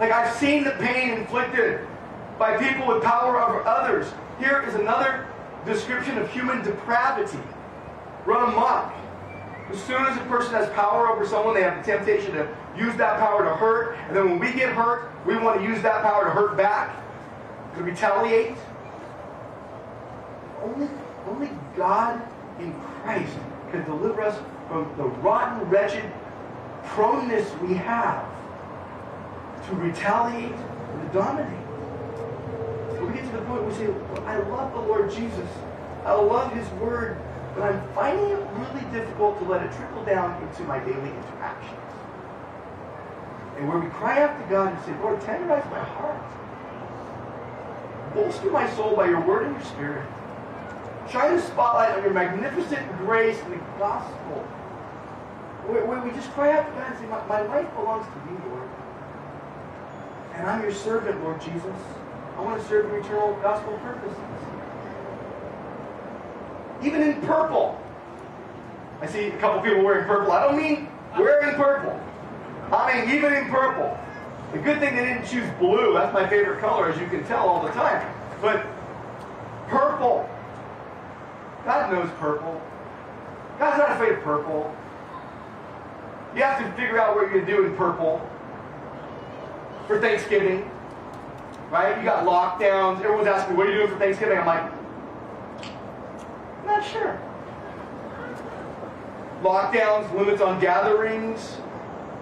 Like I've seen the pain inflicted by people with power over others. Here is another description of human depravity. Run amok. As soon as a person has power over someone, they have the temptation to use that power to hurt. And then when we get hurt, we want to use that power to hurt back, to retaliate. Only, only God in Christ can deliver us from the rotten, wretched proneness we have to retaliate and to dominate. When we get to the point where we say, well, I love the Lord Jesus, I love His Word, but I'm finding it really difficult to let it trickle down into my daily interactions. And where we cry out to God and say, Lord, tenderize my heart. Bolster my soul by your word and your spirit. Shine the spotlight on your magnificent grace and the gospel. Where, where we just cry out to God and say, my, my life belongs to you, Lord. And I'm your servant, Lord Jesus. I want to serve your eternal gospel purposes. Even in purple. I see a couple people wearing purple. I don't mean wearing purple. I mean even in purple. The good thing they didn't choose blue. That's my favorite color, as you can tell all the time. But purple. God knows purple. God's not afraid of purple. You have to figure out what you're going to do in purple for Thanksgiving. Right? You got lockdowns. Everyone's asking me, what are you doing for Thanksgiving? I'm like, not sure. Lockdowns, limits on gatherings.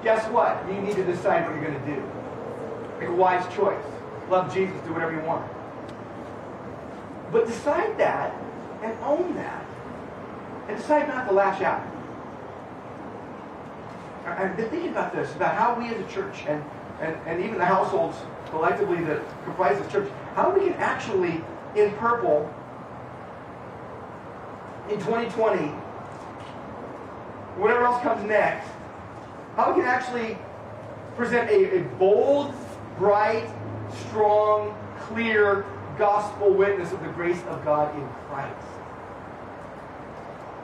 Guess what? You need to decide what you're going to do. Make a wise choice. Love Jesus, do whatever you want. But decide that and own that. And decide not to lash out. I've been thinking about this, about how we as a church and, and, and even the households collectively that comprise this church, how we can actually, in purple, in 2020, whatever else comes next, how we can actually present a, a bold, bright, strong, clear gospel witness of the grace of God in Christ.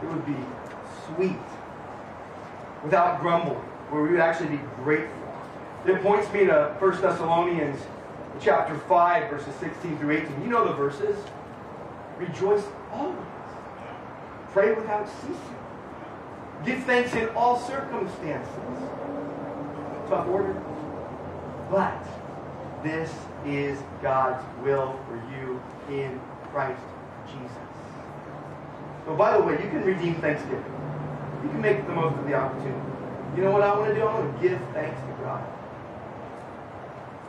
It would be sweet, without grumbling, where we would actually be grateful. It points me to 1 Thessalonians chapter 5, verses 16 through 18. You know the verses. Rejoice always. Pray without ceasing. Give thanks in all circumstances. Tough order. But this is God's will for you in Christ Jesus. So, by the way, you can redeem Thanksgiving. You can make the most of the opportunity. You know what I want to do? I want to give thanks to God.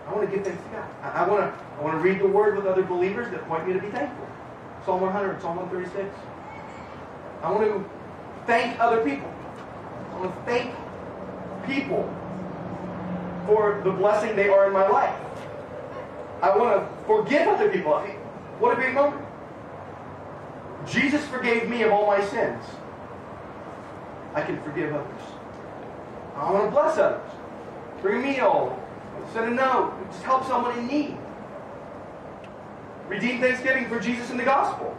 I want to give thanks to God. I, I want to I want to read the Word with other believers that point me to be thankful. Psalm 100, Psalm 136. I want to thank other people. I want to thank people for the blessing they are in my life. I want to forgive other people. What a great moment. Jesus forgave me of all my sins. I can forgive others. I want to bless others. Bring a meal, send a note, just help someone in need. Redeem Thanksgiving for Jesus in the gospel.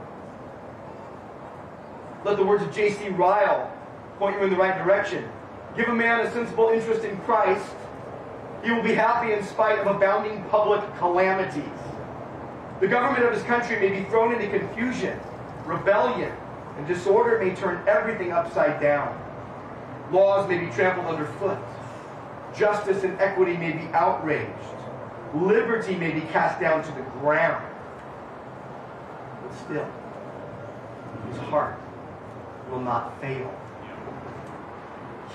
Let the words of J.C. Ryle point you in the right direction. Give a man a sensible interest in Christ. He will be happy in spite of abounding public calamities. The government of his country may be thrown into confusion, rebellion, and disorder may turn everything upside down. Laws may be trampled underfoot. Justice and equity may be outraged. Liberty may be cast down to the ground. But still, his heart will not fail.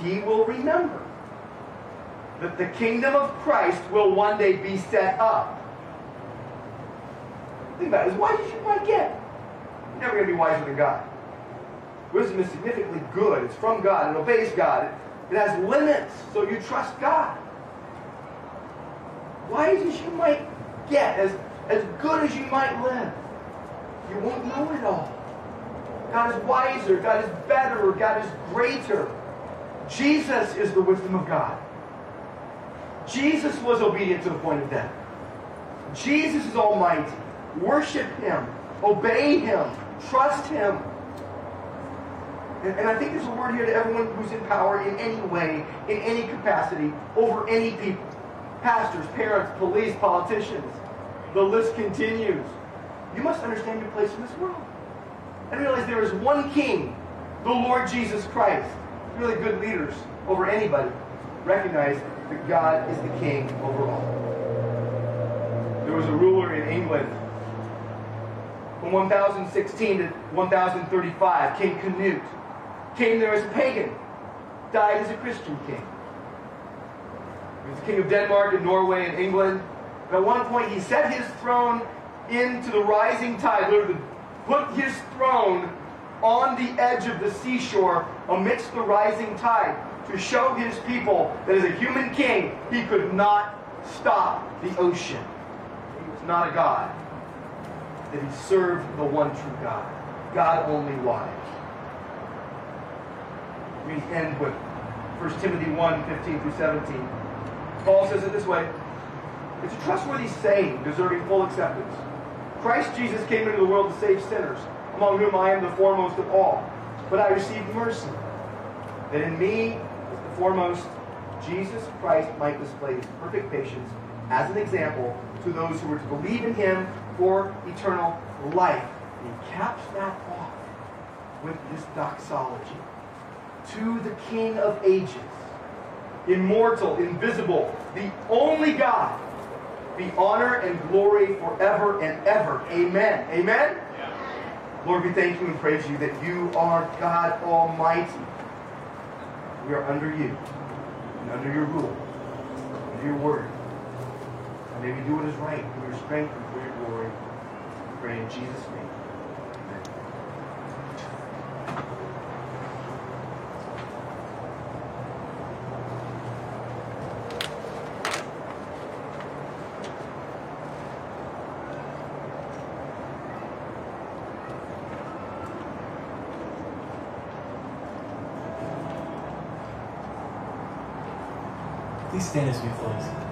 He will remember that the kingdom of Christ will one day be set up. Think about it. Wise as you might get, you're never going to be wiser than God. Wisdom is significantly good. It's from God. It obeys God. It has limits, so you trust God. Wise as you might get, as, as good as you might live, you won't know it all. God is wiser, God is better, God is greater. Jesus is the wisdom of God. Jesus was obedient to the point of death. Jesus is almighty. Worship him, obey him, trust him. And, and I think there's a word here to everyone who's in power in any way, in any capacity, over any people. Pastors, parents, police, politicians. The list continues. You must understand your place in this world. And realize there is one king, the Lord Jesus Christ. Really good leaders over anybody recognize that God is the king over all. There was a ruler in England from 1016 to 1035, King Canute. Came there as a pagan, died as a Christian king. He was the king of Denmark and Norway and England. And at one point, he set his throne into the rising tide, literally put his throne on the edge of the seashore amidst the rising tide to show his people that as a human king, he could not stop the ocean. He was not a god, that he served the one true God, God only wise. We end with 1 Timothy 1 15 through 17. Paul says it this way It's a trustworthy saying, deserving full acceptance. Christ Jesus came into the world to save sinners, among whom I am the foremost of all. But I received mercy, that in me, as the foremost, Jesus Christ might display his perfect patience as an example to those who were to believe in him for eternal life. And he caps that off with this doxology. To the King of ages, immortal, invisible, the only God, be honor and glory forever and ever. Amen. Amen? Lord, we thank you and praise you that you are God Almighty. We are under you and under your rule, under your word. And may we do what is right for your strength and for your glory. We pray in Jesus' name.
Please stand as we close.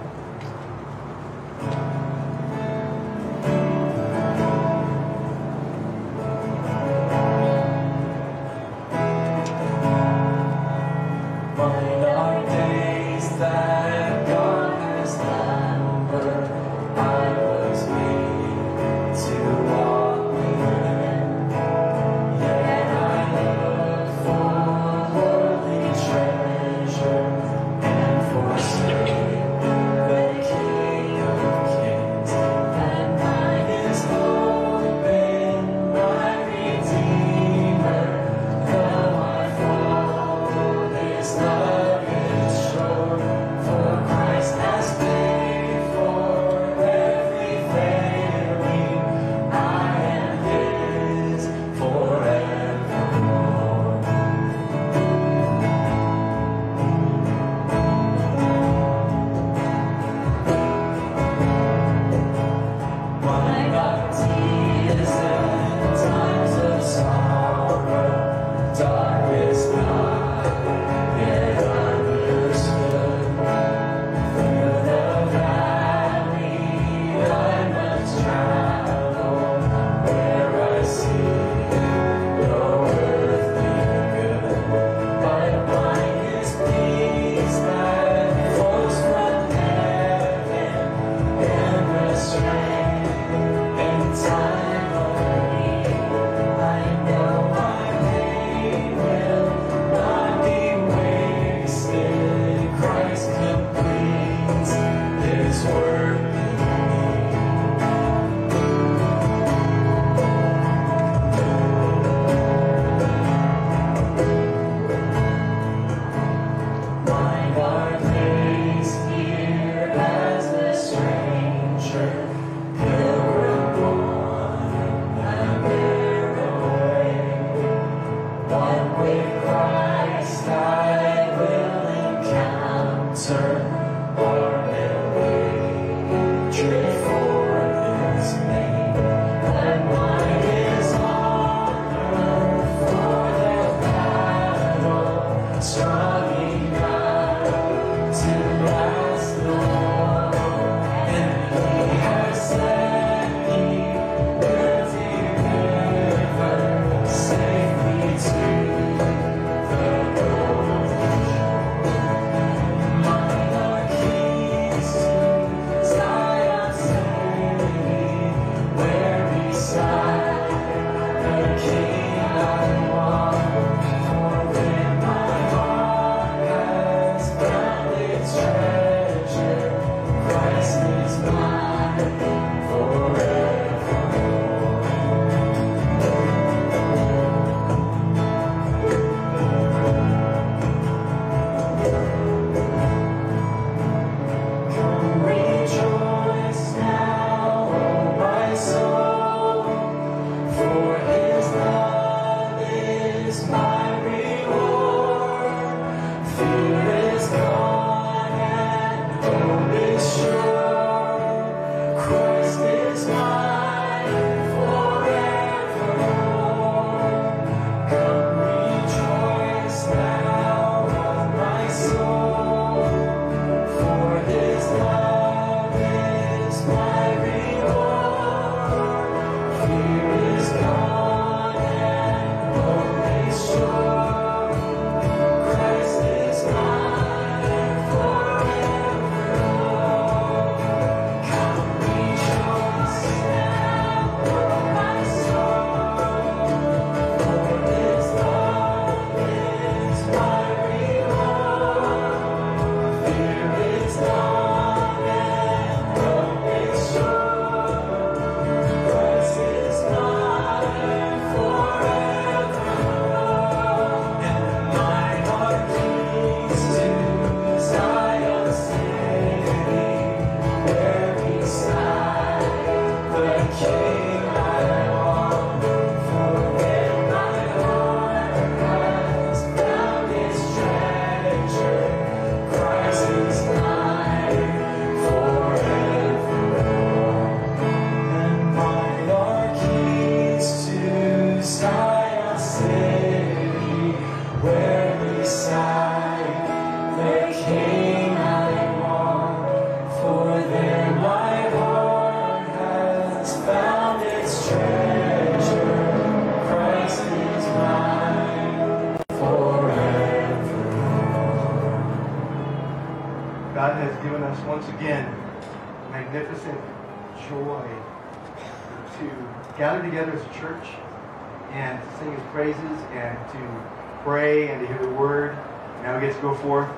Go forth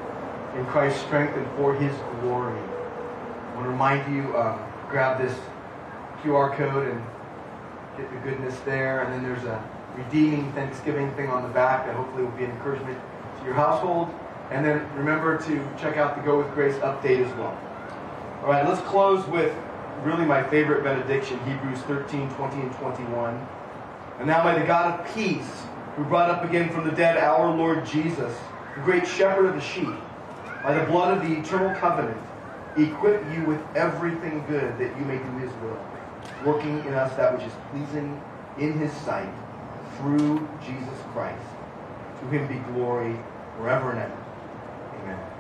in Christ's strength and for his glory. I want to remind you, uh, grab this QR code and get the goodness there. And then there's a redeeming Thanksgiving thing on the back that hopefully will be an encouragement to your household. And then remember to check out the Go with Grace update as well. All right, let's close with really my favorite benediction, Hebrews 13, 20, and 21. And now may the God of peace, who brought up again from the dead our Lord Jesus, the great shepherd of the sheep, by the blood of the eternal covenant, equip you with everything good that you may do his will, working in us that which is pleasing in his sight, through Jesus Christ. To him be glory forever and ever. Amen.